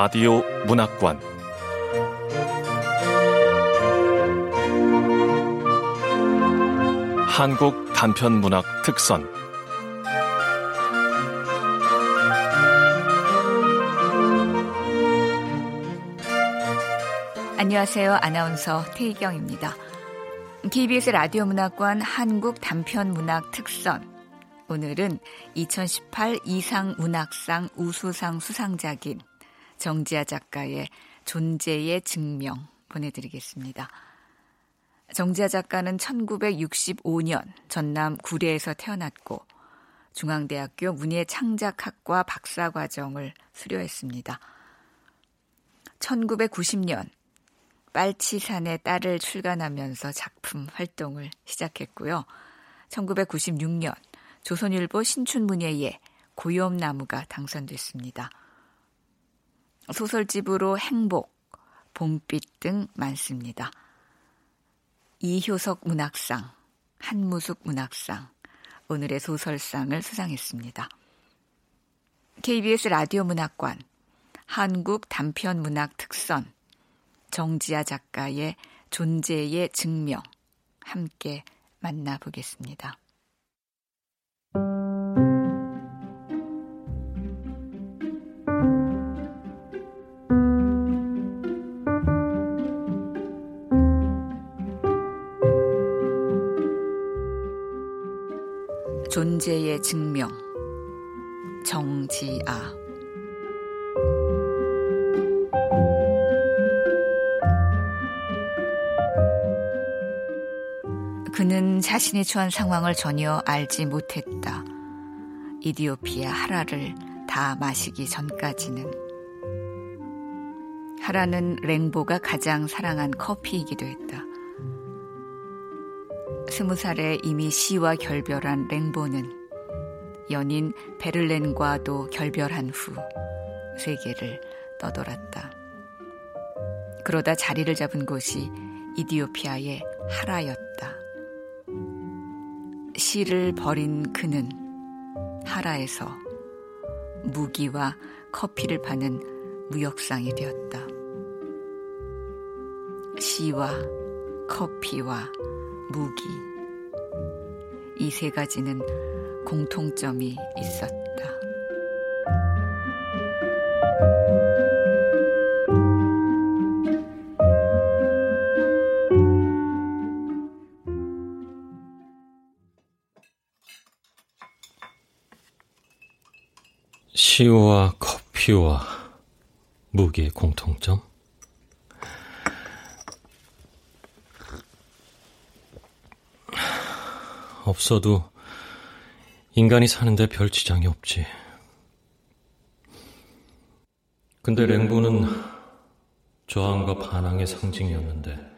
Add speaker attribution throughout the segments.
Speaker 1: 라디오 문학관 한국 단편 문학 특선
Speaker 2: 안녕하세요. 아나운서 태희경입니다. KBS 라디오 문학관 한국 단편 문학 특선 오늘은 2018 이상 문학상 우수상 수상작인 정지아 작가의 존재의 증명 보내드리겠습니다. 정지아 작가는 1965년 전남 구례에서 태어났고 중앙대학교 문예창작학과 박사과정을 수료했습니다. 1990년 빨치산의 딸을 출간하면서 작품 활동을 시작했고요. 1996년 조선일보 신춘문예에 고염나무가 당선됐습니다. 소설집으로 행복, 봄빛 등 많습니다. 이효석 문학상, 한무숙 문학상, 오늘의 소설상을 수상했습니다. KBS 라디오 문학관, 한국 단편 문학 특선, 정지아 작가의 존재의 증명, 함께 만나보겠습니다. 존재의 증명 정지아 그는 자신이 처한 상황을 전혀 알지 못했다. 이디오피아 하라를 다 마시기 전까지는 하라는 랭보가 가장 사랑한 커피이기도 했다. 스무 살에 이미 시와 결별한 랭보는 연인 베를렌과도 결별한 후 세계를 떠돌았다. 그러다 자리를 잡은 곳이 이디오피아의 하라였다. 시를 버린 그는 하라에서 무기와 커피를 파는 무역상이 되었다. 시와 커피와 무기. 이 세 가지는 공통점이 있었다.
Speaker 3: 시와 커피와 무기의 공통점? 없어도 인간이 사는데 별 지장이 없지. 근데 랭보는 저항과 반항의 상징이었는데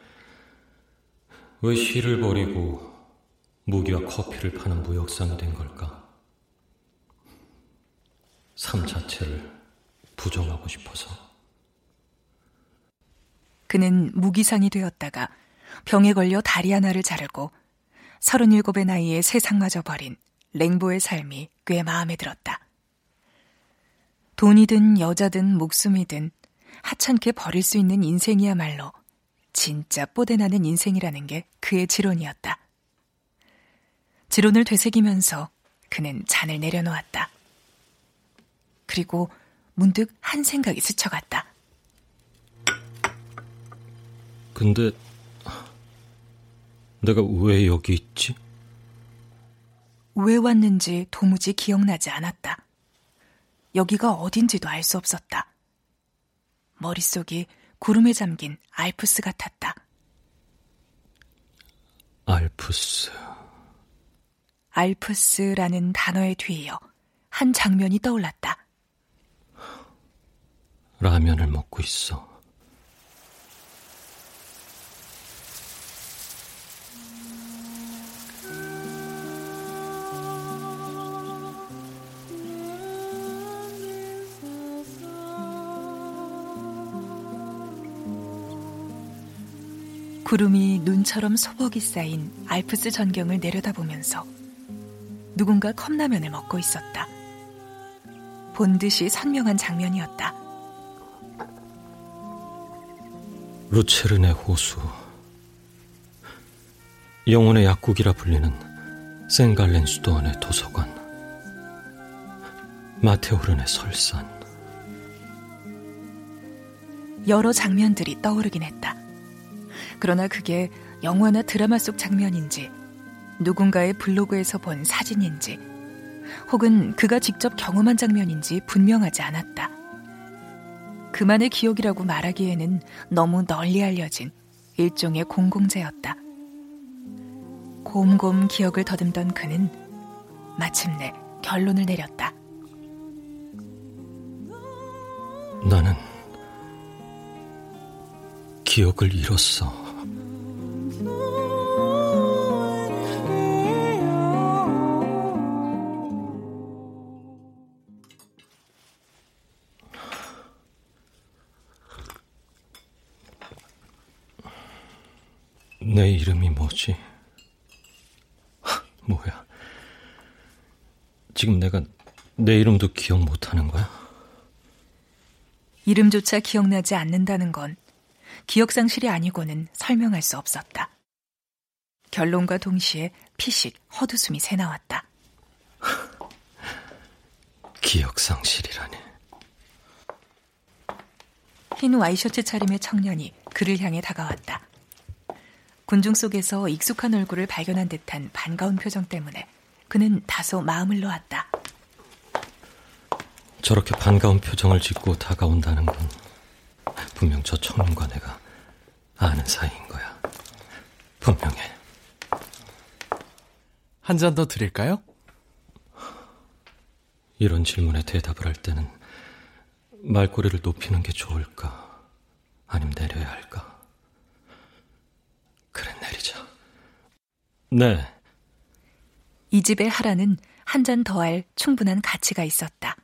Speaker 3: 왜 시를 버리고 무기와 커피를 파는 무역상이 된 걸까? 삶 자체를 부정하고 싶어서.
Speaker 4: 그는 무기상이 되었다가 병에 걸려 다리 하나를 자르고 37의 나이에 세상마저 버린 랭보의 삶이 꽤 마음에 들었다. 돈이든 여자든 목숨이든 하찮게 버릴 수 있는 인생이야말로 진짜 뽀대나는 인생이라는 게 그의 지론이었다. 지론을 되새기면서 그는 잔을 내려놓았다. 그리고 문득 한 생각이 스쳐갔다.
Speaker 3: 근데 내가 왜 여기 있지?
Speaker 4: 왜 왔는지 도무지 기억나지 않았다. 여기가 어딘지도 알 수 없었다. 머릿속이 구름에 잠긴 알프스 같았다.
Speaker 3: 알프스.
Speaker 4: 알프스라는 단어에 뒤이어 한 장면이 떠올랐다.
Speaker 3: 라면을 먹고 있어.
Speaker 4: 구름이 눈처럼 소복이 쌓인 알프스 전경을 내려다보면서 누군가 컵라면을 먹고 있었다. 본 듯이 선명한 장면이었다.
Speaker 3: 루체르네 호수. 영혼의 약국이라 불리는 생갈렌 수도원의 도서관. 마테오른의 설산.
Speaker 4: 여러 장면들이 떠오르긴 했다. 그러나 그게 영화나 드라마 속 장면인지, 누군가의 블로그에서 본 사진인지, 혹은 그가 직접 경험한 장면인지 분명하지 않았다. 그만의 기억이라고 말하기에는 너무 널리 알려진 일종의 공공재였다. 곰곰 기억을 더듬던 그는 마침내 결론을 내렸다.
Speaker 3: 나는 기억을 잃었어. 내 이름이 뭐지? 뭐야? 지금 내가 내 이름도 기억 못하는 거야?
Speaker 4: 이름조차 기억나지 않는다는 건 기억상실이 아니고는 설명할 수 없었다. 결론과 동시에 피식 헛웃음이 새나왔다.
Speaker 3: 기억상실이라니.
Speaker 4: 흰 와이셔츠 차림의 청년이 그를 향해 다가왔다. 군중 속에서 익숙한 얼굴을 발견한 듯한 반가운 표정 때문에 그는 다소 마음을 놓았다.
Speaker 3: 저렇게 반가운 표정을 짓고 다가온다는 건 분명 저 청년과 내가 아는 사이인 거야. 분명해.
Speaker 5: 한 잔 더 드릴까요?
Speaker 3: 이런 질문에 대답을 할 때는 말꼬리를 높이는 게 좋을까? 아니면 내려야 할까? 그래, 내리자. 네.
Speaker 4: 이 집의 하라는 한 잔 더 할 충분한 가치가 있었다.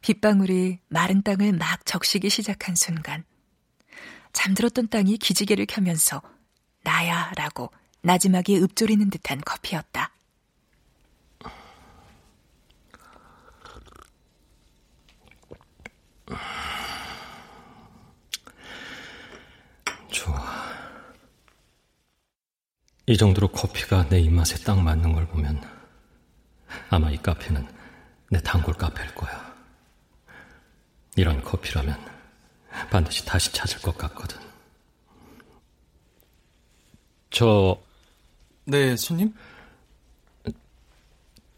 Speaker 4: 빗방울이 마른 땅을 막 적시기 시작한 순간 잠들었던 땅이 기지개를 켜면서 나야 라고 나지막이 읊조리는 듯한 커피였다.
Speaker 3: 좋아. 이 정도로 커피가 내 입맛에 딱 맞는 걸 보면 아마 이 카페는 내 단골 카페일 거야. 이런 커피라면 반드시 다시 찾을 것 같거든. 저,
Speaker 5: 네, 손님?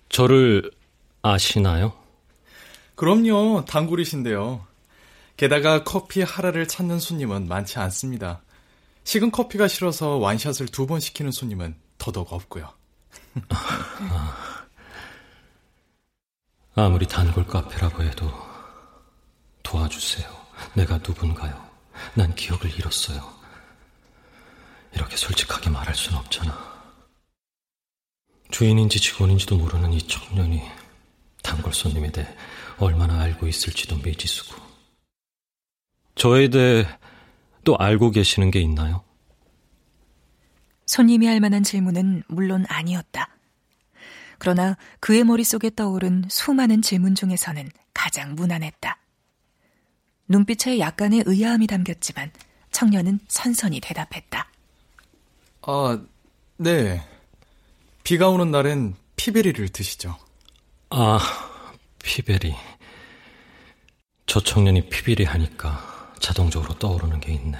Speaker 3: 저를 아시나요?
Speaker 5: 그럼요, 단골이신데요. 게다가 커피 하라를 찾는 손님은 많지 않습니다. 식은 커피가 싫어서 완샷을 두 번 시키는 손님은 더더욱 없고요.
Speaker 3: 아무리 단골 카페라고 해도 도와주세요. 내가 누군가요? 난 기억을 잃었어요. 이렇게 솔직하게 말할 순 없잖아. 주인인지 직원인지도 모르는 이 청년이 단골 손님에 대해 얼마나 알고 있을지도 미지수고. 저에 대해 또 알고 계시는 게 있나요?
Speaker 4: 손님이 할 만한 질문은 물론 아니었다. 그러나 그의 머릿속에 떠오른 수많은 질문 중에서는 가장 무난했다. 눈빛에 약간의 의아함이 담겼지만 청년은 선선히 대답했다.
Speaker 5: 아, 네. 비가 오는 날엔 피베리를 드시죠.
Speaker 3: 아, 피베리. 저 청년이 피베리 하니까 자동적으로 떠오르는 게 있네.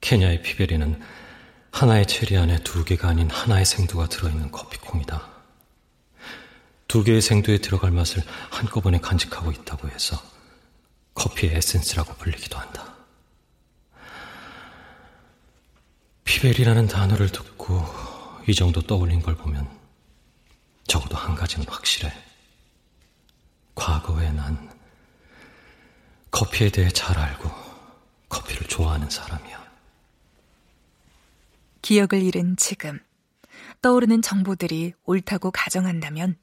Speaker 3: 케냐의 피베리는 하나의 체리 안에 두 개가 아닌 하나의 생두가 들어있는 커피콩이다. 두 개의 생두에 들어갈 맛을 한꺼번에 간직하고 있다고 해서 커피의 에센스라고 불리기도 한다. 피벨이라는 단어를 듣고 이 정도 떠올린 걸 보면 적어도 한 가지는 확실해. 과거에 난 커피에 대해 잘 알고 커피를 좋아하는 사람이야.
Speaker 4: 기억을 잃은 지금 떠오르는 정보들이 옳다고 가정한다면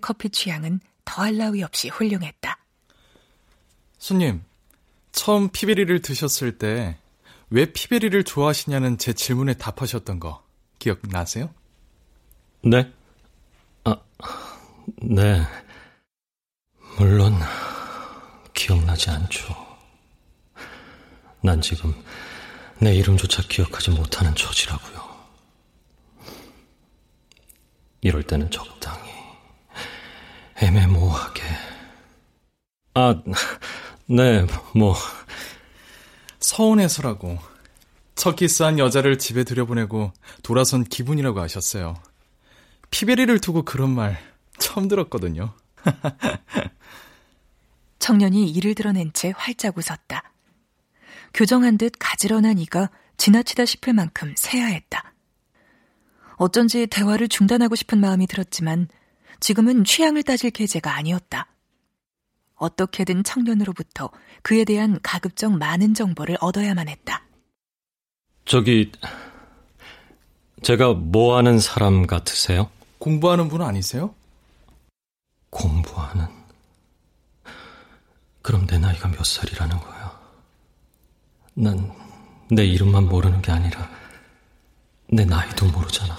Speaker 4: 커피 취향은 더할 나위 없이 훌륭했다.
Speaker 5: 손님, 처음 피베리를 드셨을 때 왜 피베리를 좋아하시냐는 제 질문에 답하셨던 거 기억나세요?
Speaker 3: 네? 아, 네. 물론 기억나지 않죠. 난 지금 내 이름조차 기억하지 못하는 처지라고요. 이럴 때는 적당히 애매모호하게 아, 네, 뭐
Speaker 5: 서운해서라고 첫 키스한 여자를 집에 들여보내고 돌아선 기분이라고 하셨어요. 피베리를 두고 그런 말 처음 들었거든요.
Speaker 4: 청년이 이를 드러낸 채 활짝 웃었다. 교정한 듯 가지런한 이가 지나치다 싶을 만큼 새하했다. 어쩐지 대화를 중단하고 싶은 마음이 들었지만 지금은 취향을 따질 계제가 아니었다. 어떻게든 청년으로부터 그에 대한 가급적 많은 정보를 얻어야만 했다.
Speaker 3: 저기, 제가 뭐 하는 사람 같으세요?
Speaker 5: 공부하는 분 아니세요?
Speaker 3: 공부하는? 그럼 내 나이가 몇 살이라는 거야? 난 내 이름만 모르는 게 아니라 내 나이도 모르잖아.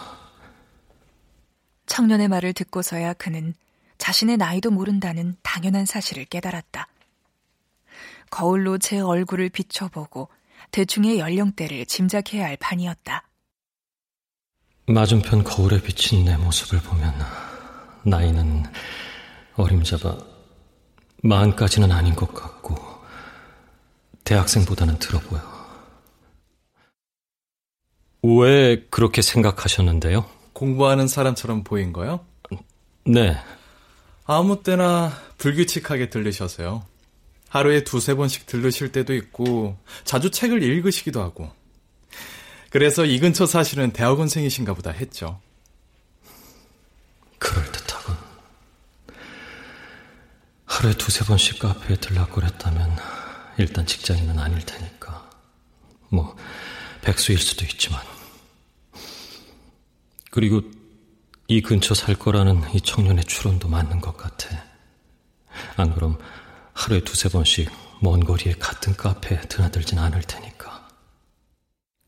Speaker 4: 청년의 말을 듣고서야 그는 자신의 나이도 모른다는 당연한 사실을 깨달았다. 거울로 제 얼굴을 비춰보고 대충의 연령대를 짐작해야 할 판이었다.
Speaker 3: 맞은편 거울에 비친 내 모습을 보면 나이는 어림잡아 마흔까지는 아닌 것 같고 대학생보다는 들어 보여. 왜 그렇게 생각하셨는데요?
Speaker 5: 공부하는 사람처럼 보인 거요?
Speaker 3: 네.
Speaker 5: 아무 때나 불규칙하게 들르셔서요. 하루에 두세 번씩 들르실 때도 있고 자주 책을 읽으시기도 하고 그래서 이 근처 사실은 대학원생이신가 보다 했죠.
Speaker 3: 그럴 듯 하루에 두세 번씩 카페에 들락거렸다면 일단 직장인은 아닐 테니까. 뭐 백수일 수도 있지만. 그리고 이 근처 살 거라는 이 청년의 추론도 맞는 것 같아. 안 그럼 하루에 두세 번씩 먼 거리에 같은 카페에 드나들진 않을 테니까.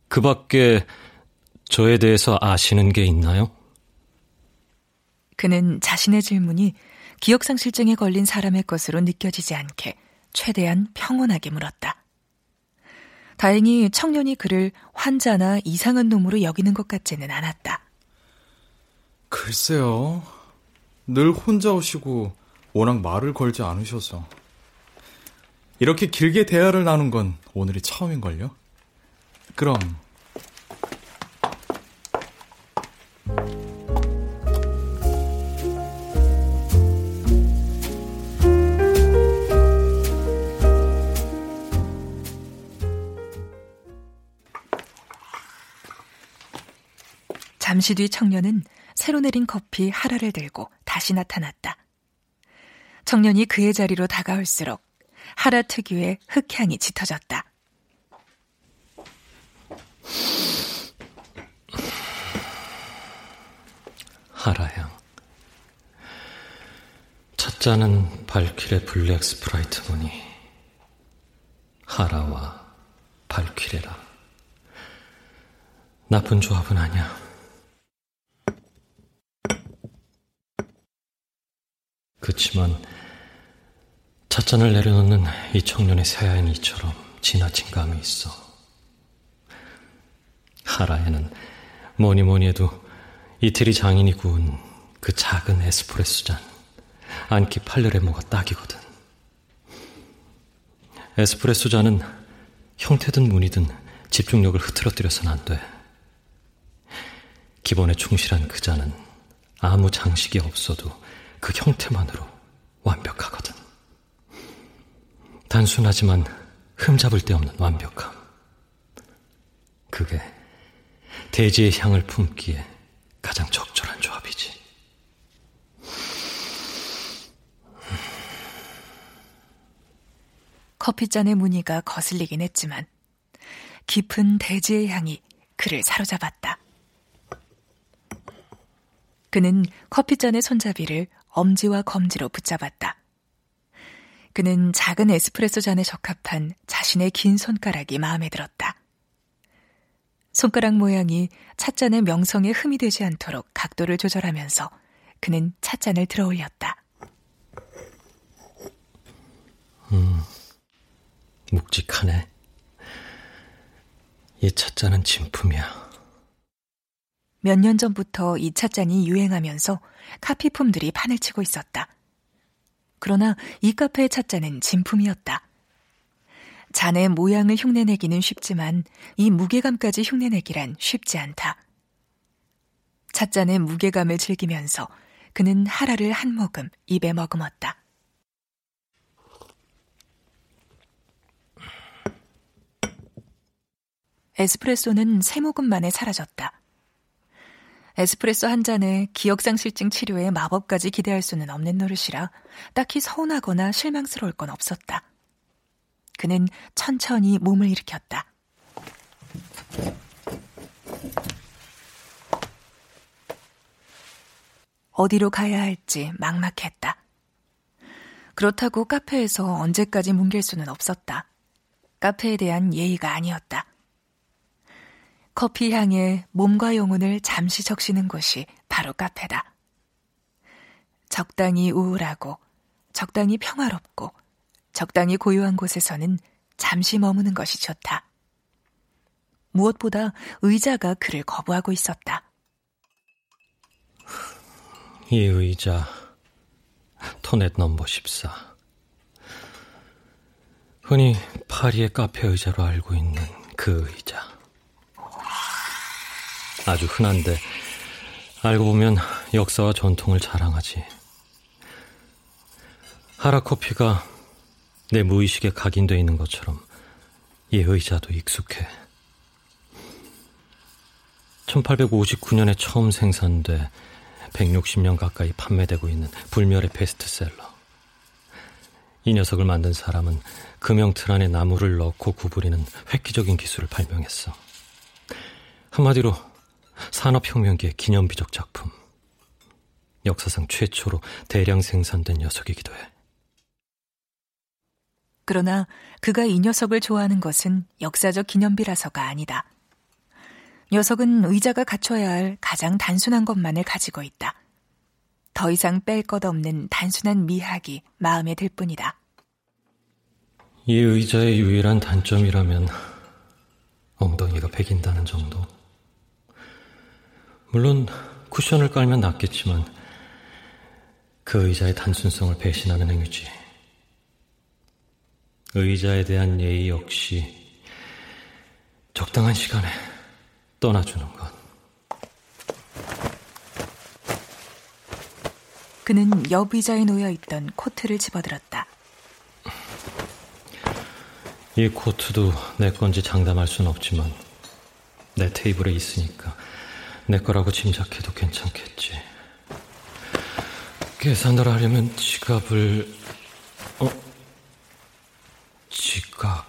Speaker 3: 그 밖에 저에 대해서 아시는 게 있나요?
Speaker 4: 그는 자신의 질문이 기억상실증에 걸린 사람의 것으로 느껴지지 않게 최대한 평온하게 물었다. 다행히 청년이 그를 환자나 이상한 놈으로 여기는 것 같지는 않았다.
Speaker 5: 글쎄요. 늘 혼자 오시고 워낙 말을 걸지 않으셔서. 이렇게 길게 대화를 나눈 건 오늘이 처음인걸요? 그럼.
Speaker 4: 잠시 뒤 청년은 새로 내린 커피 하나를 들고 다시 나타났다. 청년이 그의 자리로 다가올수록 하라 특유의 흙향이 짙어졌다.
Speaker 3: 하라향. 첫 잔은 발퀴레 블랙 스트라이프 무늬. 하라와 발퀴레라. 나쁜 조합은 아니야. 그치만 찻잔을 내려놓는 이 청년의 새하얀 이처럼 지나친 감이 있어. 하라에는 뭐니 뭐니 해도 이태리 장인이 구운 그 작은 에스프레소 잔, 안키 팔레레모가 딱이거든. 에스프레소 잔은 형태든 무늬든 집중력을 흐트러뜨려서는 안 돼. 기본에 충실한 그 잔은 아무 장식이 없어도 그 형태만으로 완벽하거든. 단순하지만 흠잡을 데 없는 완벽함. 그게 대지의 향을 품기에 가장 적절한 조합이지.
Speaker 4: 커피잔의 무늬가 거슬리긴 했지만 깊은 대지의 향이 그를 사로잡았다. 그는 커피잔의 손잡이를 엄지와 검지로 붙잡았다. 그는 작은 에스프레소 잔에 적합한 자신의 긴 손가락이 마음에 들었다. 손가락 모양이 찻잔의 명성에 흠이 되지 않도록 각도를 조절하면서 그는 찻잔을 들어 올렸다.
Speaker 3: 음, 묵직하네. 이 찻잔은 진품이야.
Speaker 4: 몇 년 전부터 이 찻잔이 유행하면서 카피품들이 판을 치고 있었다. 그러나 이 카페의 찻잔은 진품이었다. 잔의 모양을 흉내내기는 쉽지만 이 무게감까지 흉내내기란 쉽지 않다. 찻잔의 무게감을 즐기면서 그는 하라를 한 모금 입에 머금었다. 에스프레소는 세 모금 만에 사라졌다. 에스프레소 한 잔에 기억상실증 치료에 마법까지 기대할 수는 없는 노릇이라 딱히 서운하거나 실망스러울 건 없었다. 그는 천천히 몸을 일으켰다. 어디로 가야 할지 막막했다. 그렇다고 카페에서 언제까지 뭉갤 수는 없었다. 카페에 대한 예의가 아니었다. 커피 향에 몸과 영혼을 잠시 적시는 곳이 바로 카페다. 적당히 우울하고, 적당히 평화롭고, 적당히 고요한 곳에서는 잠시 머무는 것이 좋다. 무엇보다 의자가 그를 거부하고 있었다.
Speaker 3: 이 의자, 토넷 넘버 14. 흔히 파리의 카페 의자로 알고 있는 그 의자. 아주 흔한데 알고 보면 역사와 전통을 자랑하지. 하라 커피가 내 무의식에 각인돼 있는 것처럼 이 의자도 익숙해. 1859년에 처음 생산돼 160년 가까이 판매되고 있는 불멸의 베스트셀러. 이 녀석을 만든 사람은 금형틀 안에 나무를 넣고 구부리는 획기적인 기술을 발명했어. 한마디로 산업혁명기의 기념비적 작품. 역사상 최초로 대량 생산된 녀석이기도 해.
Speaker 4: 그러나 그가 이 녀석을 좋아하는 것은 역사적 기념비라서가 아니다. 녀석은 의자가 갖춰야 할 가장 단순한 것만을 가지고 있다. 더 이상 뺄 것 없는 단순한 미학이 마음에 들 뿐이다.
Speaker 3: 이 의자의 유일한 단점이라면 엉덩이가 베긴다는 정도. 물론 쿠션을 깔면 낫겠지만 그 의자의 단순성을 배신하는 행위지. 의자에 대한 예의 역시 적당한 시간에 떠나주는 것.
Speaker 4: 그는 옆 의자에 놓여 있던 코트를 집어들었다.
Speaker 3: 이 코트도 내 건지 장담할 순 없지만 내 테이블에 있으니까 내 거라고 짐작해도 괜찮겠지. 계산을 하려면 지갑을, 어? 지갑.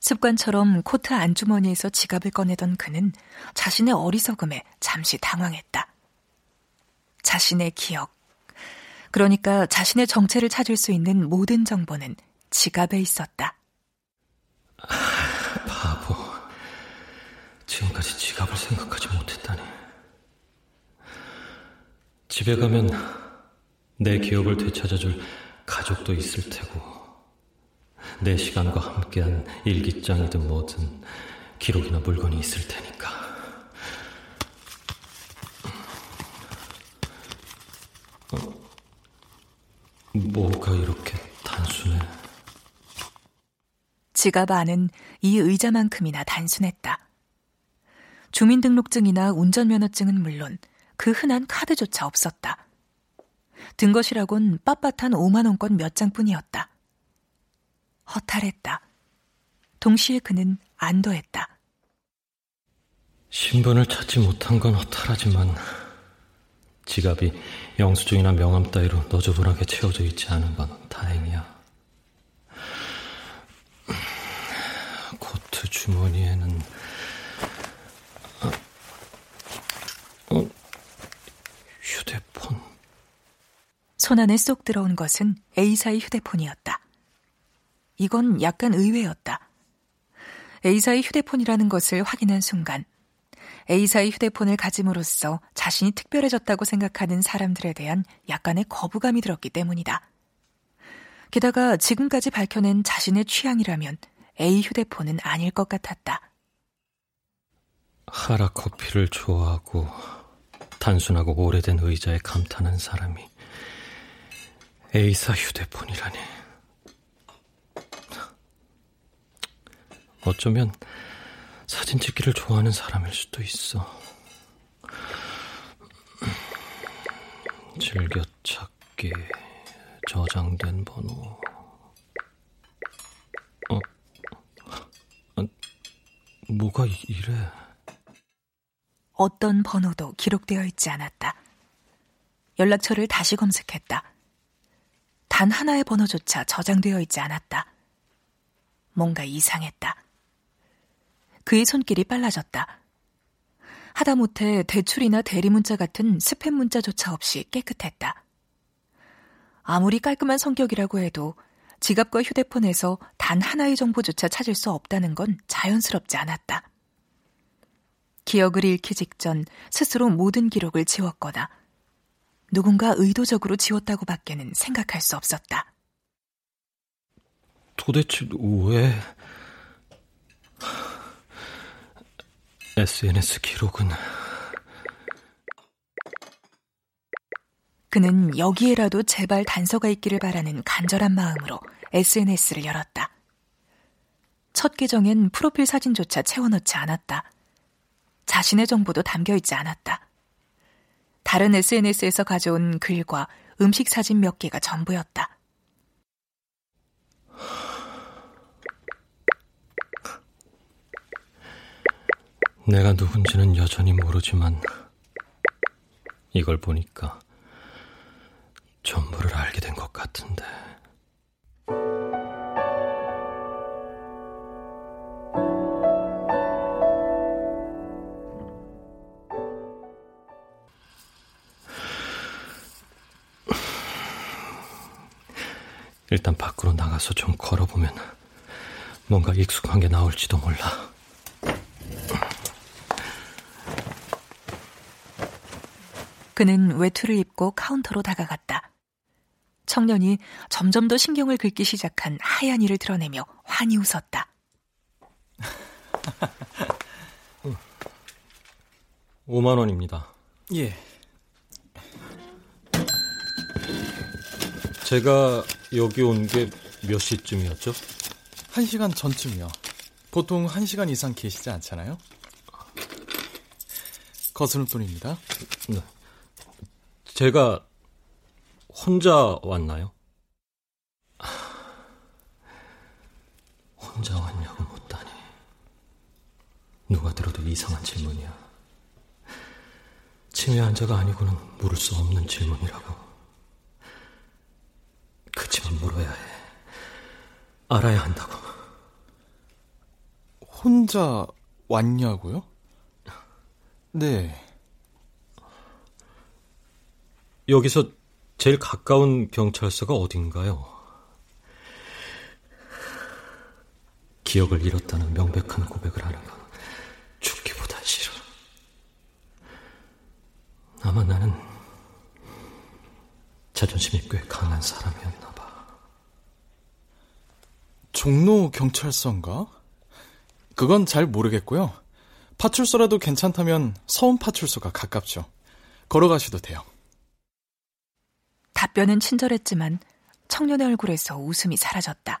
Speaker 4: 습관처럼 코트 안주머니에서 지갑을 꺼내던 그는 자신의 어리석음에 잠시 당황했다. 자신의 기억, 그러니까 자신의 정체를 찾을 수 있는 모든 정보는 지갑에 있었다.
Speaker 3: 지갑을 생각하지 못했다니. 집에 가면 내 기억을 되찾아줄 가족도 있을 테고, 내 시간과 함께한 일기장이든 뭐든 기록이나 물건이 있을 테니까. 어, 뭐가 이렇게 단순해?
Speaker 4: 지갑 안은 이 의자만큼이나 단순했다. 주민등록증이나 운전면허증은 물론 그 흔한 카드조차 없었다. 든 것이라곤 빳빳한 5만원권 몇 장뿐이었다. 허탈했다. 동시에 그는 안도했다.
Speaker 3: 신분을 찾지 못한 건 허탈하지만 지갑이 영수증이나 명함 따위로 너저분하게 채워져 있지 않은 건 다행이야. 코트 주머니에는 어, 휴대폰.
Speaker 4: 손 안에 쏙 들어온 것은 A사의 휴대폰이었다. 이건 약간 의외였다. A사의 휴대폰이라는 것을 확인한 순간 A사의 휴대폰을 가짐으로써 자신이 특별해졌다고 생각하는 사람들에 대한 약간의 거부감이 들었기 때문이다. 게다가 지금까지 밝혀낸 자신의 취향이라면 A 휴대폰은 아닐 것 같았다.
Speaker 3: 하라 커피를 좋아하고 단순하고 오래된 의자에 감탄한 사람이 A사 휴대폰이라니. 어쩌면 사진 찍기를 좋아하는 사람일 수도 있어. 즐겨찾기, 저장된 번호. 어, 아, 뭐가 이래?
Speaker 4: 어떤 번호도 기록되어 있지 않았다. 연락처를 다시 검색했다. 단 하나의 번호조차 저장되어 있지 않았다. 뭔가 이상했다. 그의 손길이 빨라졌다. 하다못해 대출이나 대리문자 같은 스팸 문자조차 없이 깨끗했다. 아무리 깔끔한 성격이라고 해도 지갑과 휴대폰에서 단 하나의 정보조차 찾을 수 없다는 건 자연스럽지 않았다. 기억을 잃기 직전 스스로 모든 기록을 지웠거나 누군가 의도적으로 지웠다고 밖에는 생각할 수 없었다.
Speaker 3: 도대체 왜 SNS 기록은
Speaker 4: 그는 여기에라도 제발 단서가 있기를 바라는 간절한 마음으로 SNS를 열었다. 첫 계정엔 프로필 사진조차 채워넣지 않았다. 자신의 정보도 담겨 있지 않았다. 다른 SNS에서 가져온 글과 음식 사진 몇 개가 전부였다.
Speaker 3: 내가 누군지는 여전히 모르지만 이걸 보니까 전부를 알게 된 것 같은데. 일단 밖으로 나가서 좀 걸어보면 뭔가 익숙한 게 나올지도 몰라.
Speaker 4: 그는 외투를 입고 카운터로 다가갔다. 청년이 점점 더 신경을 긁기 시작한 하얀 이를 드러내며 환히 웃었다.
Speaker 3: 5만 원입니다.
Speaker 5: 예.
Speaker 3: 제가 여기 온 게 몇 시쯤이었죠?
Speaker 5: 한 시간 전쯤이요. 보통 한 시간 이상 계시지 않잖아요? 거스름돈입니다.
Speaker 3: 네. 제가 혼자 왔나요? 혼자 왔냐고 묻다니. 누가 들어도 이상한 질문이야. 치매 환자가 아니고는 물을 수 없는 질문이라고. 물어야 해. 알아야 한다고.
Speaker 5: 혼자 왔냐고요? 네.
Speaker 3: 여기서 제일 가까운 경찰서가 어딘가요? 기억을 잃었다는 명백한 고백을 하는 건 죽기보다 싫어. 아마 나는 자존심이 꽤 강한 사람이었나 봐.
Speaker 5: 종로 경찰서인가? 그건 잘 모르겠고요. 파출소라도 괜찮다면 서운 파출소가 가깝죠. 걸어가셔도 돼요.
Speaker 4: 답변은 친절했지만 청년의 얼굴에서 웃음이 사라졌다.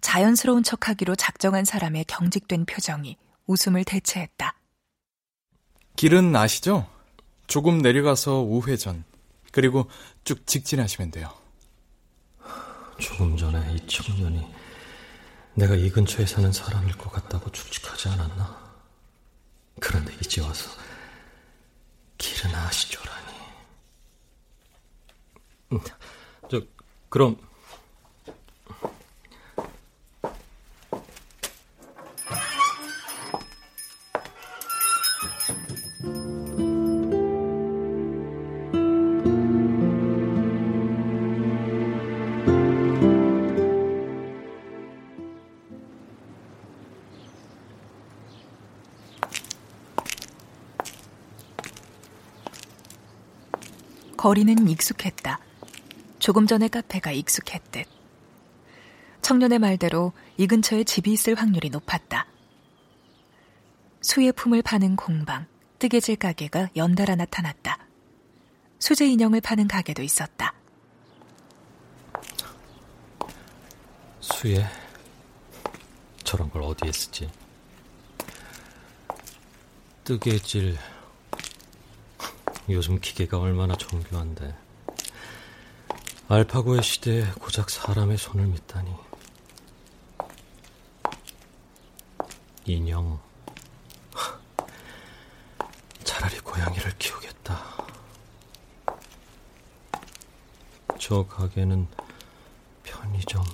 Speaker 4: 자연스러운 척하기로 작정한 사람의 경직된 표정이 웃음을 대체했다.
Speaker 5: 길은 아시죠? 조금 내려가서 우회전, 그리고 쭉 직진하시면 돼요.
Speaker 3: 조금 전에 이 청년이 내가 이 근처에 사는 사람일 것 같다고 추측하지 않았나? 그런데 이제 와서 길은 아시죠라니. 음, 저 그럼
Speaker 4: 거리는 익숙했다. 조금 전의 카페가 익숙했듯. 청년의 말대로 이 근처에 집이 있을 확률이 높았다. 수의품을 파는 공방, 뜨개질 가게가 연달아 나타났다. 수제 인형을 파는 가게도 있었다.
Speaker 3: 수예? 저런 걸 어디에 쓰지? 뜨개질. 요즘 기계가 얼마나 정교한데. 알파고의 시대에 고작 사람의 손을 믿다니. 인형. 차라리 고양이를 키우겠다. 저 가게는 편의점.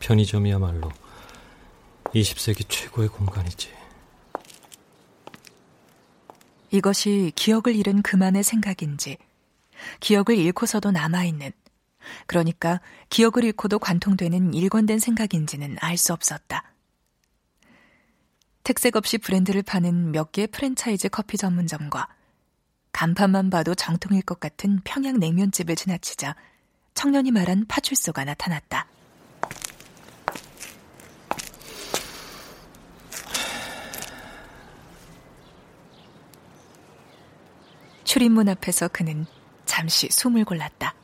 Speaker 3: 편의점이야말로 20세기 최고의 공간이지.
Speaker 4: 이것이 기억을 잃은 그만의 생각인지, 기억을 잃고서도 남아있는, 그러니까 기억을 잃고도 관통되는 일관된 생각인지는 알 수 없었다. 특색 없이 브랜드를 파는 몇 개의 프랜차이즈 커피 전문점과 간판만 봐도 정통일 것 같은 평양 냉면집을 지나치자 청년이 말한 파출소가 나타났다. 출입문 앞에서 그는 잠시 숨을 골랐다.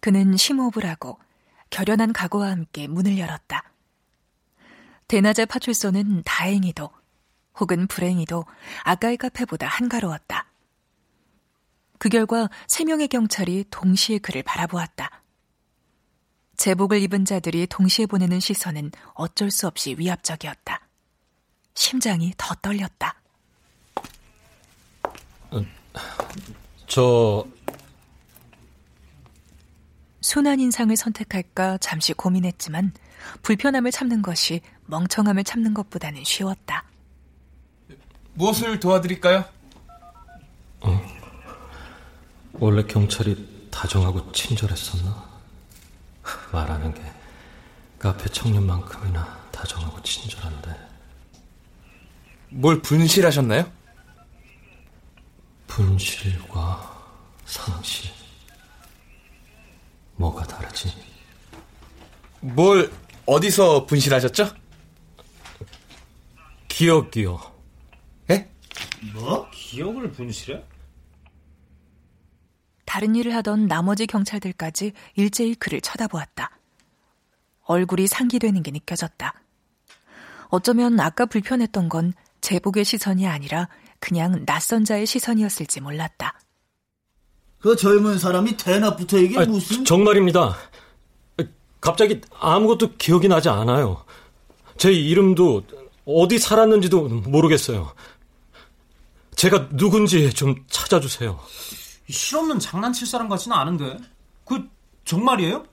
Speaker 4: 그는 심호흡을 하고 결연한 각오와 함께 문을 열었다. 대낮의 파출소는 다행히도 혹은 불행히도 아까의 카페보다 한가로웠다. 그 결과 세 명의 경찰이 동시에 그를 바라보았다. 제복을 입은 자들이 동시에 보내는 시선은 어쩔 수 없이 위압적이었다. 심장이 더 떨렸다.
Speaker 3: 어, 저
Speaker 4: 순한 인상을 선택할까 잠시 고민했지만 불편함을 참는 것이 멍청함을 참는 것보다는 쉬웠다.
Speaker 5: 무엇을 도와드릴까요?
Speaker 3: 어? 원래 경찰이 다정하고 친절했었나? 말하는 게 카페 청년만큼이나 다정하고 친절한데.
Speaker 5: 뭘 분실하셨나요?
Speaker 3: 분실과 상실. 뭐가 다르지?
Speaker 5: 뭘 어디서 분실하셨죠?
Speaker 3: 기억이요.
Speaker 5: 예?
Speaker 6: 뭐? 기억을 분실해?
Speaker 4: 다른 일을 하던 나머지 경찰들까지 일제히 그를 쳐다보았다. 얼굴이 상기되는 게 느껴졌다. 어쩌면 아까 불편했던 건 제복의 시선이 아니라 그냥 낯선 자의 시선이었을지 몰랐다.
Speaker 6: 그 젊은 사람이 대낮부터 이게 아, 무슨?
Speaker 3: 정말입니다. 갑자기 아무것도 기억이 나지 않아요. 제 이름도 어디 살았는지도 모르겠어요. 제가 누군지 좀 찾아주세요.
Speaker 7: 실없는 장난칠 사람 같지는 않은데. 그 정말이에요?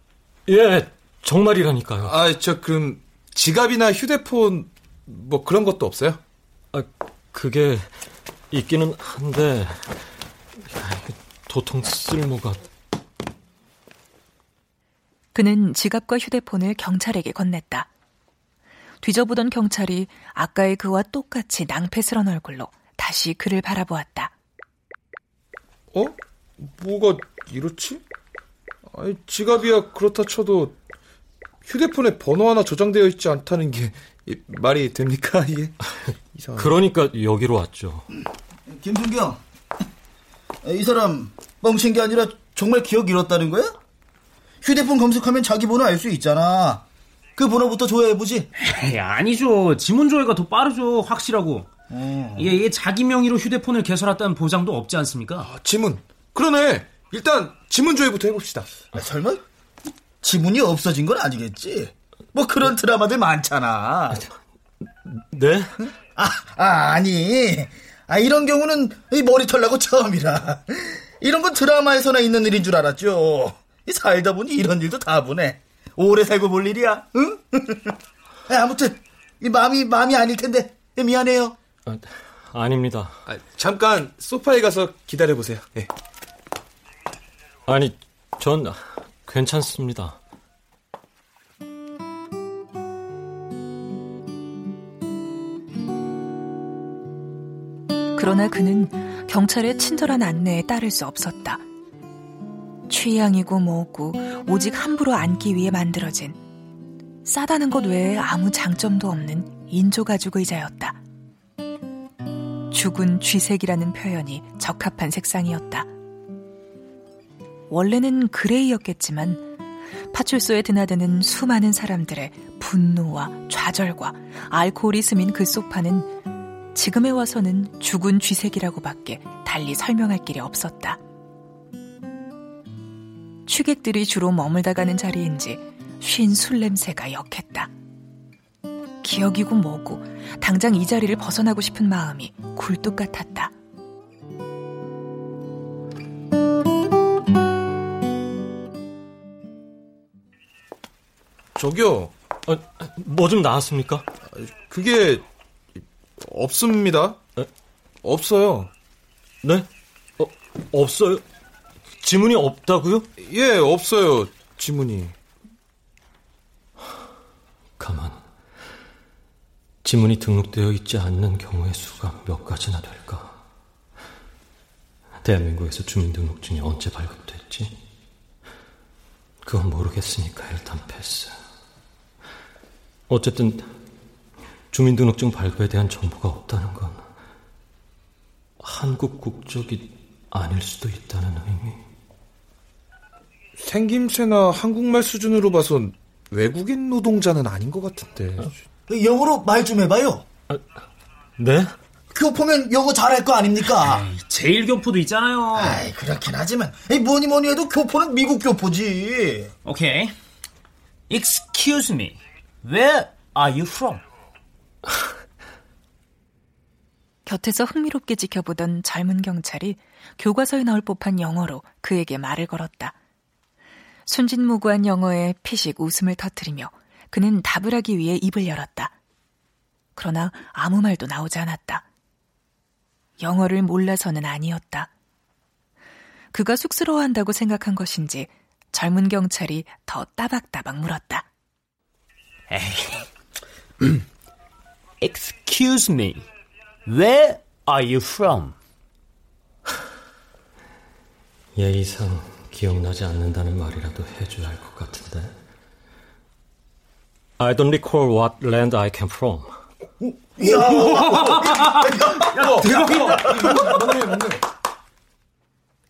Speaker 3: 예, 정말이라니까요.
Speaker 5: 아, 저 그럼 지갑이나 휴대폰 뭐 그런 것도 없어요?
Speaker 3: 아, 그게 있기는 한데 도통 쓸모가
Speaker 4: 그는 지갑과 휴대폰을 경찰에게 건넸다. 뒤져보던 경찰이 아까의 그와 똑같이 낭패스런 얼굴로 다시 그를 바라보았다.
Speaker 5: 어? 뭐가 이렇지? 아니, 지갑이야 그렇다 쳐도 휴대폰에 번호 하나 저장되어 있지 않다는 게 말이 됩니까 이게?
Speaker 3: 그러니까 여기로 왔죠.
Speaker 6: 김순경, 이 사람 뻥친 게 아니라 정말 기억 잃었다는 거야? 휴대폰 검색하면 자기 번호 알 수 있잖아. 그 번호부터 조회해보지.
Speaker 7: 에이, 아니죠. 지문 조회가 더 빠르죠. 확실하고. 어. 예, 예, 자기 명의로 휴대폰을 개설했다는 보장도 없지 않습니까?
Speaker 5: 아, 지문. 그러네. 일단 지문 조회부터 해봅시다.
Speaker 6: 아, 설마 지문이 없어진 건 아니겠지? 뭐 그런 드라마들 많잖아.
Speaker 3: 네?
Speaker 6: 아, 아 아니. 아, 이런 경우는 머리 털 나고 처음이라. 이런 건 드라마에서나 있는 일인 줄 알았죠. 살다 보니 이런 일도 다 보네. 오래 살고 볼 일이야, 응? 아무튼, 이 마음이, 마음이 아닐 텐데, 미안해요.
Speaker 3: 아, 아닙니다.
Speaker 5: 아, 잠깐 소파에 가서 기다려 보세요. 네. 예.
Speaker 3: 아니, 전 괜찮습니다.
Speaker 4: 그러나 그는 경찰의 친절한 안내에 따를 수 없었다. 취향이고 뭐고 오직 함부로 앉기 위해 만들어진 싸다는 것 외에 아무 장점도 없는 인조 가죽 의자였다. 죽은 쥐색이라는 표현이 적합한 색상이었다. 원래는 그레이였겠지만 파출소에 드나드는 수많은 사람들의 분노와 좌절과 알코올이 스민 그 소파는 지금에 와서는 죽은 쥐색이라고밖에 달리 설명할 길이 없었다. 취객들이 주로 머물다 가는 자리인지 쉰 술 냄새가 역했다. 기억이고 뭐고 당장 이 자리를 벗어나고 싶은 마음이 굴뚝 같았다.
Speaker 5: 저기요.
Speaker 3: 어, 뭐좀 나왔습니까?
Speaker 5: 그게 없습니다.
Speaker 3: 에?
Speaker 5: 없어요.
Speaker 3: 네? 어, 없어요? 지문이 없다고요?
Speaker 5: 예, 없어요. 지문이.
Speaker 3: 가만. 지문이 등록되어 있지 않는 경우의 수가 몇 가지나 될까? 대한민국에서 주민등록증이 언제 발급됐지? 그건 모르겠으니까 일단 패스. 어쨌든 주민등록증 발급에 대한 정보가 없다는 건 한국 국적이 아닐 수도 있다는 의미.
Speaker 5: 생김새나 한국말 수준으로 봐선 외국인 노동자는 아닌 것 같은데.
Speaker 6: 영어로 말 좀 해봐요.
Speaker 3: 아, 네?
Speaker 6: 교포면 영어 잘할 거 아닙니까?
Speaker 7: 제일 교포도 있잖아요.
Speaker 6: 아이, 그렇긴 하지만 뭐니 뭐니 해도 교포는 미국 교포지.
Speaker 7: 오케이. Excuse me. Where are you from?
Speaker 4: 곁에서 흥미롭게 지켜보던 젊은 경찰이 교과서에 나올 법한 영어로 그에게 말을 걸었다. 순진무구한 영어에 피식 웃음을 터뜨리며 그는 답을 하기 위해 입을 열었다. 그러나 아무 말도 나오지 않았다. 영어를 몰라서는 아니었다. 그가 쑥스러워한다고 생각한 것인지 젊은 경찰이 더 따박따박 물었다.
Speaker 7: Excuse me. Where are you from?
Speaker 3: 예의상 기억나지 않는다는 말이라도 해줘야 할 것 같은데. I don't recall what land I came from.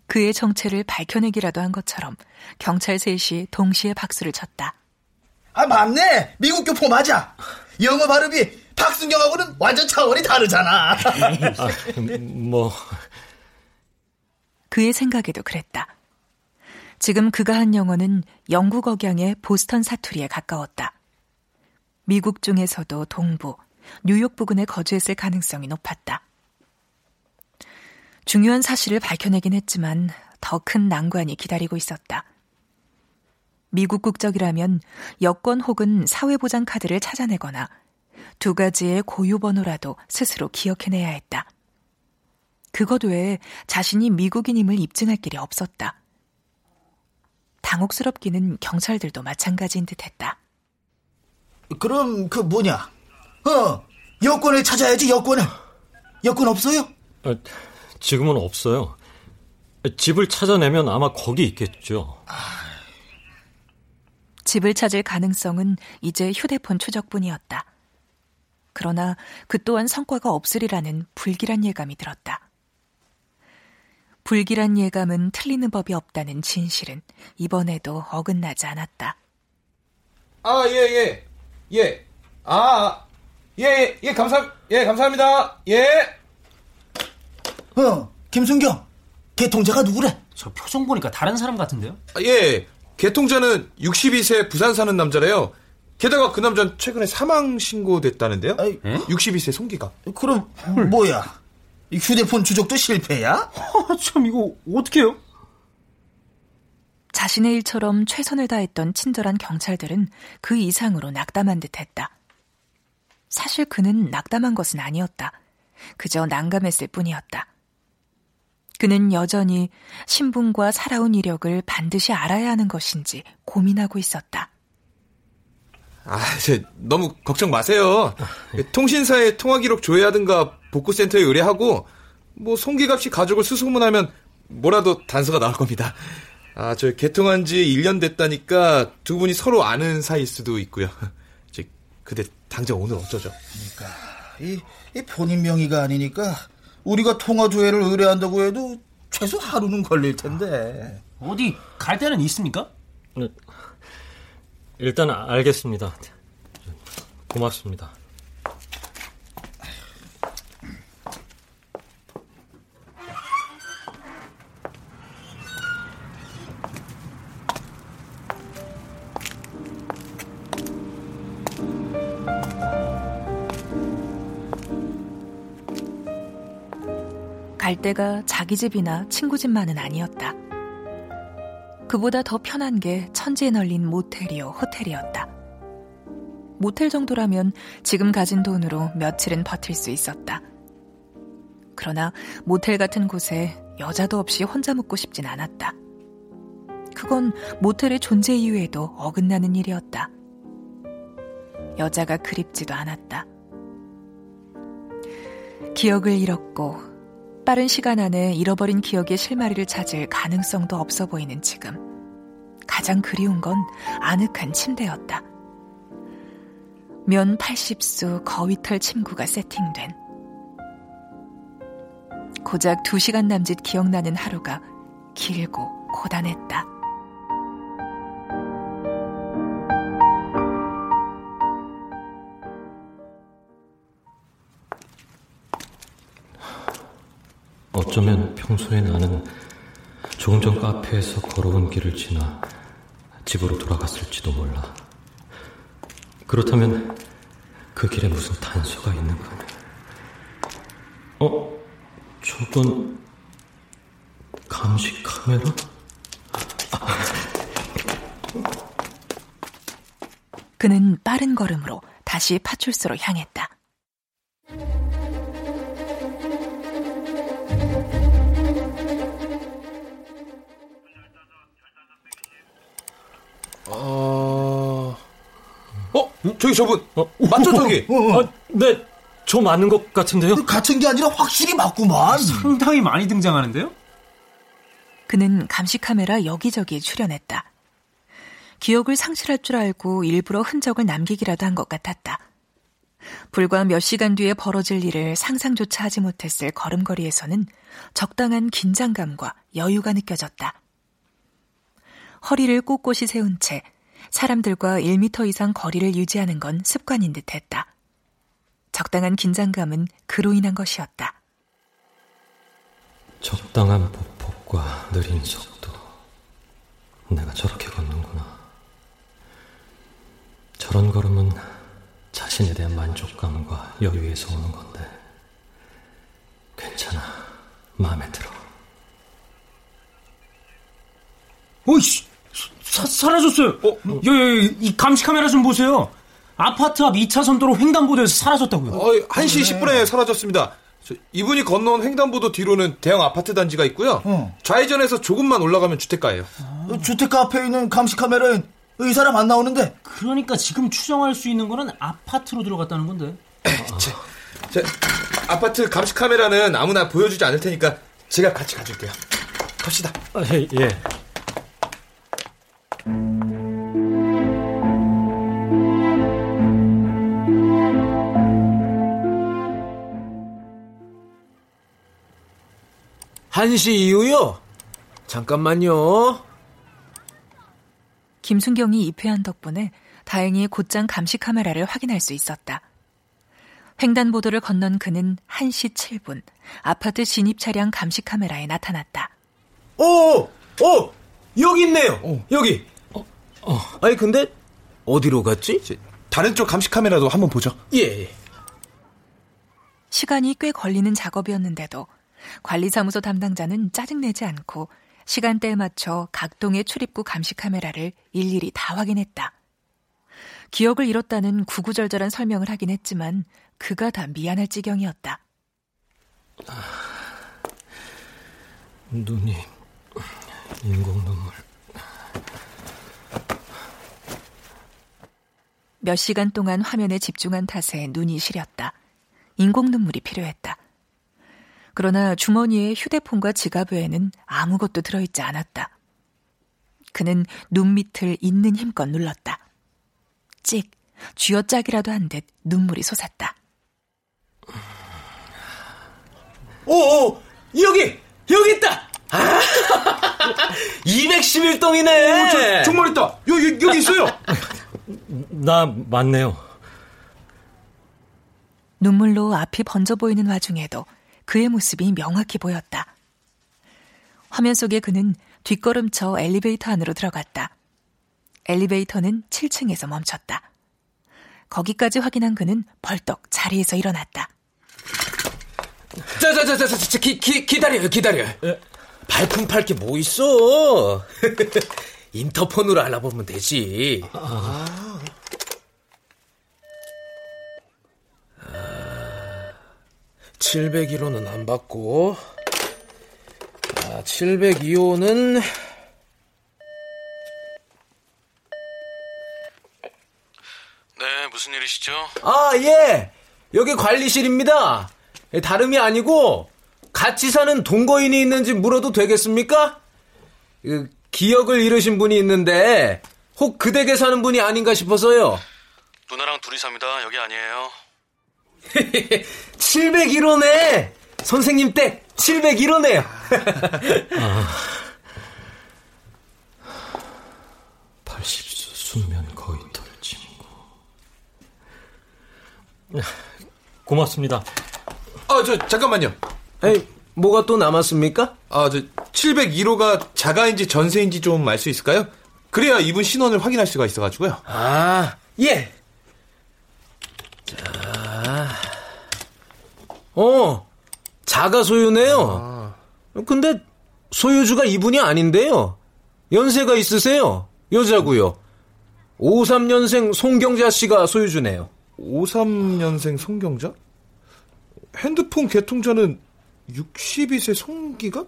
Speaker 4: 그의 정체를 밝혀내기라도 한 것처럼 경찰 셋이 동시에 박수를 쳤다.
Speaker 6: 아, 맞네. 미국 교포 맞아. 영어 발음이 박순경하고는 완전 차원이 다르잖아.
Speaker 3: 아, 뭐
Speaker 4: 그의 생각에도 그랬다. 지금 그가 한 영어는 영국 억양의 보스턴 사투리에 가까웠다. 미국 중에서도 동부, 뉴욕 부근에 거주했을 가능성이 높았다. 중요한 사실을 밝혀내긴 했지만 더 큰 난관이 기다리고 있었다. 미국 국적이라면 여권 혹은 사회보장 카드를 찾아내거나 두 가지의 고유 번호라도 스스로 기억해내야 했다. 그것 외에 자신이 미국인임을 입증할 길이 없었다. 당혹스럽기는 경찰들도 마찬가지인 듯 했다.
Speaker 6: 그럼 그 뭐냐? 어, 여권을 찾아야지 여권을. 여권 없어요?
Speaker 3: 아, 지금은 없어요. 집을 찾아내면 아마 거기 있겠죠.
Speaker 4: 집을 찾을 가능성은 이제 휴대폰 추적뿐이었다. 그러나 그 또한 성과가 없으리라는 불길한 예감이 들었다. 불길한 예감은 틀리는 법이 없다는 진실은 이번에도 어긋나지 않았다.
Speaker 5: 아, 예, 예. 예. 아, 예, 예, 예, 감사, 예, 감사합니다. 예.
Speaker 6: 어, 김순경. 개통자가 누구래?
Speaker 7: 저 표정 보니까 다른 사람 같은데요?
Speaker 5: 아, 예. 개 통자는 62세 부산 사는 남자래요. 게다가 그 남자는 최근에 사망 신고됐다는데요?
Speaker 6: 아이,
Speaker 5: 62세 송기가.
Speaker 6: 그럼 뭐야? 이 휴대폰 추적도 실패야?
Speaker 7: 아, 참 이거 어떡해요?
Speaker 4: 자신의 일처럼 최선을 다했던 친절한 경찰들은 그 이상으로 낙담한 듯 했다. 사실 그는 낙담한 것은 아니었다. 그저 난감했을 뿐이었다. 그는 여전히 신분과 살아온 이력을 반드시 알아야 하는 것인지 고민하고 있었다.
Speaker 5: 아, 저, 너무 걱정 마세요. 통신사에 통화 기록 조회하든가 복구센터에 의뢰하고
Speaker 8: 뭐 송기갑 씨 가족을 수소문하면 뭐라도 단서가 나올 겁니다. 아, 저 개통한 지 1년 됐다니까 두 분이 서로 아는 사이일 수도 있고요. 저, 근데 당장 오늘 어쩌죠?
Speaker 6: 그러니까 이, 이 본인 명의가 아니니까 우리가 통화 조회를 의뢰한다고 해도 최소 하루는 걸릴 텐데.
Speaker 7: 어디 갈 데는 있습니까?
Speaker 3: 네. 일단 알겠습니다. 고맙습니다.
Speaker 4: 갈 데가 자기 집이나 친구 집만은 아니었다. 그보다 더 편한 게 천지에 널린 모텔이요, 호텔이었다. 모텔 정도라면 지금 가진 돈으로 며칠은 버틸 수 있었다. 그러나 모텔 같은 곳에 여자도 없이 혼자 묵고 싶진 않았다. 그건 모텔의 존재 이유에도 어긋나는 일이었다. 여자가 그립지도 않았다. 기억을 잃었고 빠른 시간 안에 잃어버린 기억의 실마리를 찾을 가능성도 없어 보이는 지금. 가장 그리운 건 아늑한 침대였다. 면 80수 거위털 침구가 세팅된. 고작 2시간 남짓 기억나는 하루가 길고 고단했다.
Speaker 3: 어쩌면 평소에 나는 조금 전 카페에서 걸어온 길을 지나 집으로 돌아갔을지도 몰라. 그렇다면 그 길에 무슨 단서가 있는 거네. 어? 저건 감시 카메라?
Speaker 4: 그는 빠른 걸음으로 다시 파출소로 향했다.
Speaker 8: 저기 저분 어, 맞죠 저기?
Speaker 3: 어, 어. 네, 저 맞는 것 같은데요?
Speaker 6: 그 같은 게 아니라 확실히 맞구만.
Speaker 7: 상당히 많이 등장하는데요?
Speaker 4: 그는 감시 카메라 여기저기 출연했다. 기억을 상실할 줄 알고 일부러 흔적을 남기기라도 한 것 같았다. 불과 몇 시간 뒤에 벌어질 일을 상상조차 하지 못했을 걸음걸이에서는 적당한 긴장감과 여유가 느껴졌다. 허리를 꼿꼿이 세운 채 사람들과 1미터 이상 거리를 유지하는 건 습관인 듯 했다. 적당한 긴장감은 그로 인한 것이었다.
Speaker 3: 적당한 보폭과 느린 속도. 내가 저렇게 걷는구나. 저런 걸음은 자신에 대한 만족감과 여유에서 오는 건데. 괜찮아. 마음에 들어.
Speaker 7: 오이씨! 사, 사라졌어요. 어? 여, 여, 이 감시 카메라 좀 보세요. 아파트 앞 2차선 도로 횡단보도에서 사라졌다고요.
Speaker 8: 어, 1시 20분에 사라졌습니다. 이분이 건너온 횡단보도 뒤로는 대형 아파트 단지가 있고요. 어. 좌회전해서 조금만 올라가면 주택가예요.
Speaker 6: 아. 주택가 앞에 있는 감시 카메라엔 이 사람 안 나오는데.
Speaker 7: 그러니까 지금 추정할 수 있는 거는 아파트로 들어갔다는 건데.
Speaker 8: 제, 제, 아파트 감시 카메라는 아무나 보여주지 않을 테니까 제가 같이 가줄게요. 갑시다.
Speaker 3: 아, 예. 예.
Speaker 9: 한시 이후요? 잠깐만요.
Speaker 4: 김순경이 입회한 덕분에 다행히 곧장 감시 카메라를 확인할 수 있었다. 횡단보도를 건넌 그는 1시 7분 아파트 진입 차량 감시 카메라에 나타났다.
Speaker 9: 오, 어, 오, 어, 여기 있네요. 어. 여기. 어, 어. 아니 근데 어디로 갔지?
Speaker 8: 다른 쪽 감시 카메라도 한번 보죠.
Speaker 9: 예.
Speaker 4: 시간이 꽤 걸리는 작업이었는데도 관리사무소 담당자는 짜증내지 않고 시간대에 맞춰 각 동의 출입구 감시 카메라를 일일이 다 확인했다. 기억을 잃었다는 구구절절한 설명을 하긴 했지만 그가 다 미안할 지경이었다. 아,
Speaker 3: 눈이 인공 눈물.
Speaker 4: 몇 시간 동안 화면에 집중한 탓에 눈이 시렸다. 인공 눈물이 필요했다. 그러나 주머니에 휴대폰과 지갑 외에는 아무것도 들어있지 않았다. 그는 눈 밑을 있는 힘껏 눌렀다. 찍, 쥐어짜기라도 한 듯 눈물이 솟았다.
Speaker 9: 오, 오 여기! 여기 있다! 아, 211동이네!
Speaker 8: 오, 저, 정말 있다! 여, 기 여기 있어요!
Speaker 3: 나 맞네요.
Speaker 4: 눈물로 앞이 번져 보이는 와중에도 그의 모습이 명확히 보였다. 화면 속에 그는 뒷걸음쳐 엘리베이터 안으로 들어갔다. 엘리베이터는 7층에서 멈췄다. 거기까지 확인한 그는 벌떡 자리에서 일어났다.
Speaker 9: 자, 자, 자, 자, 자, 기, 기, 기다려요, 기다려요. 에? 발품 팔 게 뭐 있어? 인터폰으로 알아보면 되지. 아. 아, 701호는 안 받고, 아, 702호는
Speaker 10: 네, 무슨 일이시죠?
Speaker 9: 아, 예. 여기 관리실입니다. 다름이 아니고 같이 사는 동거인이 있는지 물어도 되겠습니까? 그, 기억을 잃으신 분이 있는데 혹 그 댁에 사는 분이 아닌가 싶어서요.
Speaker 10: 누나랑 둘이 삽니다. 여기 아니에요.
Speaker 9: 701호네. 선생님 댁 701호네요. 아,
Speaker 3: 80수 숙면 거의 털 친구. 고맙습니다.
Speaker 8: 아, 저, 잠깐만요.
Speaker 9: 에이, 뭐가 또 남았습니까?
Speaker 8: 아, 저, 701호가 자가인지 전세인지 좀 알 수 있을까요? 그래야 이분 신원을 확인할 수가 있어가지고요.
Speaker 9: 아, 예. 어, 자가 소유네요. 아. 근데 소유주가 이분이 아닌데요. 연세가 있으세요. 여자고요. 53년생 송경자 씨가 소유주네요.
Speaker 8: 53년생 송경자? 핸드폰 개통자는 62세 송기가?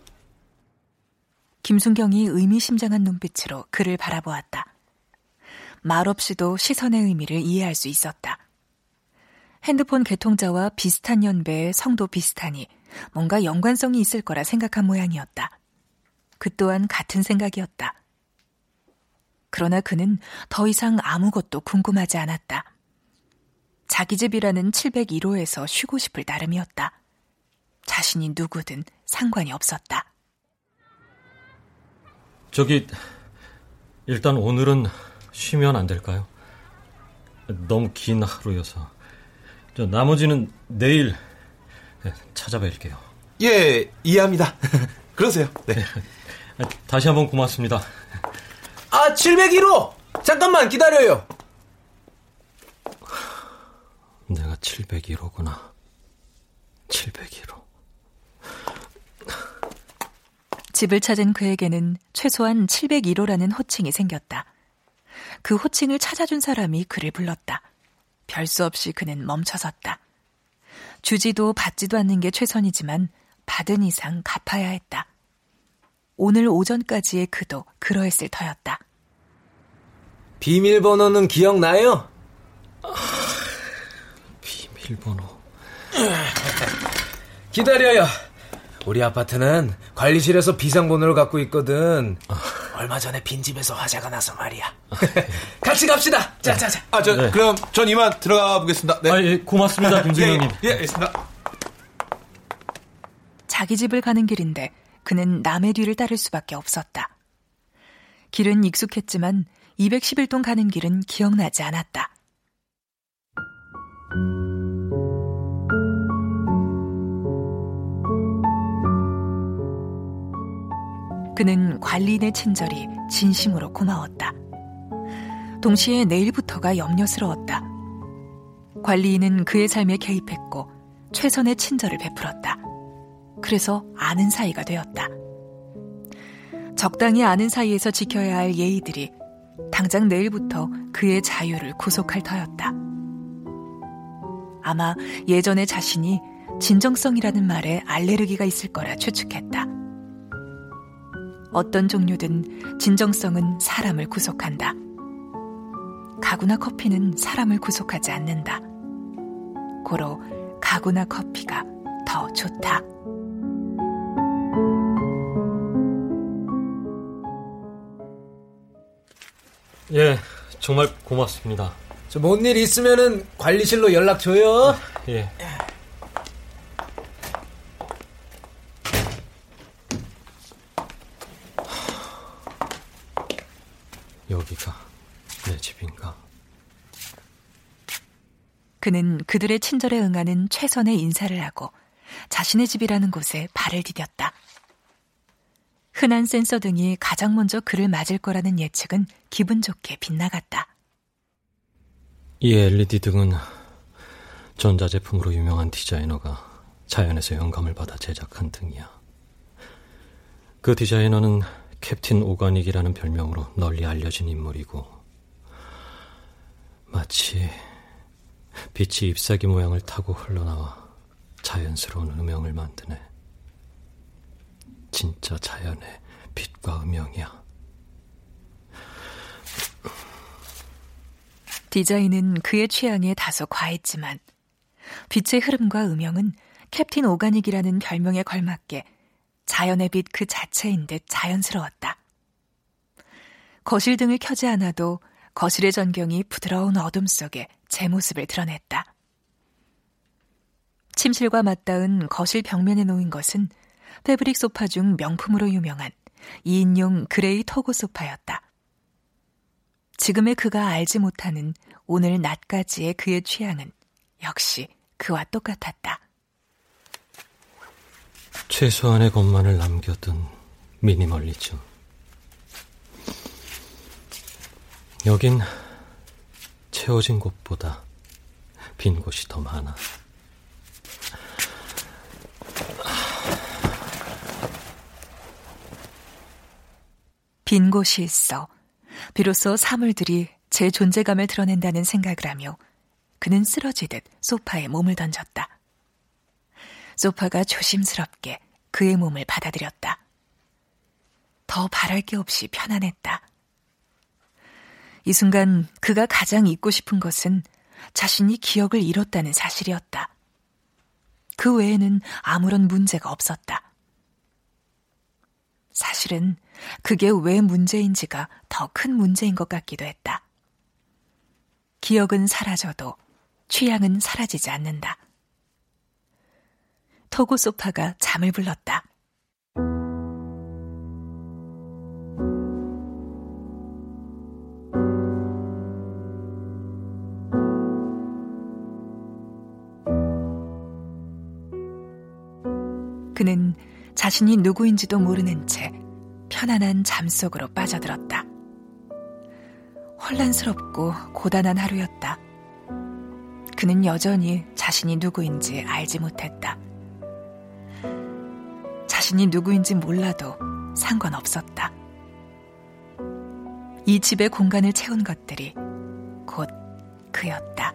Speaker 4: 김순경이 의미심장한 눈빛으로 그를 바라보았다. 말없이도 시선의 의미를 이해할 수 있었다. 핸드폰 개통자와 비슷한 연배의 성도 비슷하니 뭔가 연관성이 있을 거라 생각한 모양이었다. 그 또한 같은 생각이었다. 그러나 그는 더 이상 아무것도 궁금하지 않았다. 자기 집이라는 701호에서 쉬고 싶을 따름이었다. 자신이 누구든 상관이 없었다.
Speaker 3: 저기, 일단 오늘은 쉬면 안 될까요? 너무 긴 하루여서. 저 나머지는 내일 찾아뵐게요.
Speaker 8: 예, 이해합니다. 그러세요. 네.
Speaker 3: 다시 한번 고맙습니다.
Speaker 9: 아, 701호! 잠깐만 기다려요.
Speaker 3: 내가 701호구나. 701호.
Speaker 4: 집을 찾은 그에게는 최소한 701호라는 호칭이 생겼다. 그 호칭을 찾아준 사람이 그를 불렀다. 별 수 없이 그는 멈춰섰다. 주지도 받지도 않는 게 최선이지만 받은 이상 갚아야 했다. 오늘 오전까지의 그도 그러했을 터였다.
Speaker 9: 비밀번호는 기억나요?
Speaker 3: 비밀번호.
Speaker 9: 기다려요. 우리 아파트는 관리실에서 비상번호를 갖고 있거든. 얼마 전에 빈집에서 화재가 나서 말이야. 같이 갑시다. 자, 자, 자.
Speaker 8: 아, 저, 네. 그럼 전 이만 들어가 보겠습니다. 네.
Speaker 3: 아, 예, 고맙습니다, 김승영님.
Speaker 8: 예, 예, 알겠습니다.
Speaker 4: 자기 집을 가는 길인데 그는 남의 뒤를 따를 수밖에 없었다. 길은 익숙했지만 211동 가는 길은 기억나지 않았다. 그는 관리인의 친절이 진심으로 고마웠다. 동시에 내일부터가 염려스러웠다. 관리인은 그의 삶에 개입했고 최선의 친절을 베풀었다. 그래서 아는 사이가 되었다. 적당히 아는 사이에서 지켜야 할 예의들이 당장 내일부터 그의 자유를 구속할 터였다. 아마 예전의 자신이 진정성이라는 말에 알레르기가 있을 거라 추측했다. 어떤 종류든 진정성은 사람을 구속한다. 가구나 커피는 사람을 구속하지 않는다. 고로 가구나 커피가 더 좋다.
Speaker 3: 예, 정말 고맙습니다.
Speaker 9: 저 뭔 일 있으면은 관리실로 연락 줘요.
Speaker 4: 아, 예. 그들의 친절에 응하는 최선의 인사를 하고 자신의 집이라는 곳에 발을 디뎠다. 흔한 센서 등이 가장 먼저 그를 맞을 거라는 예측은 기분 좋게 빗나갔다.
Speaker 3: 이 LED 등은 전자제품으로 유명한 디자이너가 자연에서 영감을 받아 제작한 등이야. 그 디자이너는 캡틴 오가닉이라는 별명으로 널리 알려진 인물이고 마치 빛이 잎사귀 모양을 타고 흘러나와 자연스러운 음영을 만드네. 진짜 자연의 빛과 음영이야.
Speaker 4: 디자인은 그의 취향에 다소 과했지만 빛의 흐름과 음영은 캡틴 오가닉이라는 별명에 걸맞게 자연의 빛 그 자체인 듯 자연스러웠다. 거실 등을 켜지 않아도 거실의 전경이 부드러운 어둠 속에 제 모습을 드러냈다. 침실과 맞닿은 거실 벽면에 놓인 것은 패브릭 소파 중 명품으로 유명한 2인용 그레이 토고 소파였다. 지금의 그가 알지 못하는 오늘 낮까지의 그의 취향은 역시 그와 똑같았다.
Speaker 3: 최소한의 것만을 남겨둔 미니멀리즘. 여긴 채워진 곳보다 빈 곳이 더 많아.
Speaker 4: 빈 곳이 있어 비로소 사물들이 제 존재감을 드러낸다는 생각을 하며 그는 쓰러지듯 소파에 몸을 던졌다. 소파가 조심스럽게 그의 몸을 받아들였다. 더 바랄 게 없이 편안했다. 이 순간 그가 가장 잊고 싶은 것은 자신이 기억을 잃었다는 사실이었다. 그 외에는 아무런 문제가 없었다. 사실은 그게 왜 문제인지가 더 큰 문제인 것 같기도 했다. 기억은 사라져도 취향은 사라지지 않는다. 토고 소파가 잠을 불렀다. 그는 자신이 누구인지도 모르는 채 편안한 잠 속으로 빠져들었다. 혼란스럽고 고단한 하루였다. 그는 여전히 자신이 누구인지 알지 못했다. 자신이 누구인지 몰라도 상관없었다. 이 집의 공간을 채운 것들이 곧 그였다.